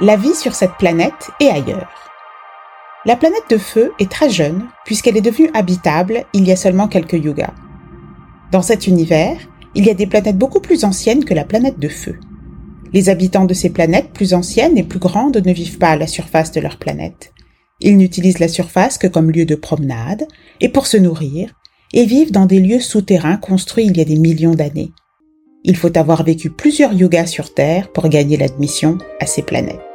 la vie sur cette planète et ailleurs. La planète de feu est très jeune puisqu'elle est devenue habitable il y a seulement quelques yugas. Dans cet univers, il y a des planètes beaucoup plus anciennes que la planète de feu. Les habitants de ces planètes plus anciennes et plus grandes ne vivent pas à la surface de leur planète. Ils n'utilisent la surface que comme lieu de promenade et pour se nourrir, et vivent dans des lieux souterrains construits il y a des millions d'années. Il faut avoir vécu plusieurs yogas sur Terre pour gagner l'admission à ces planètes.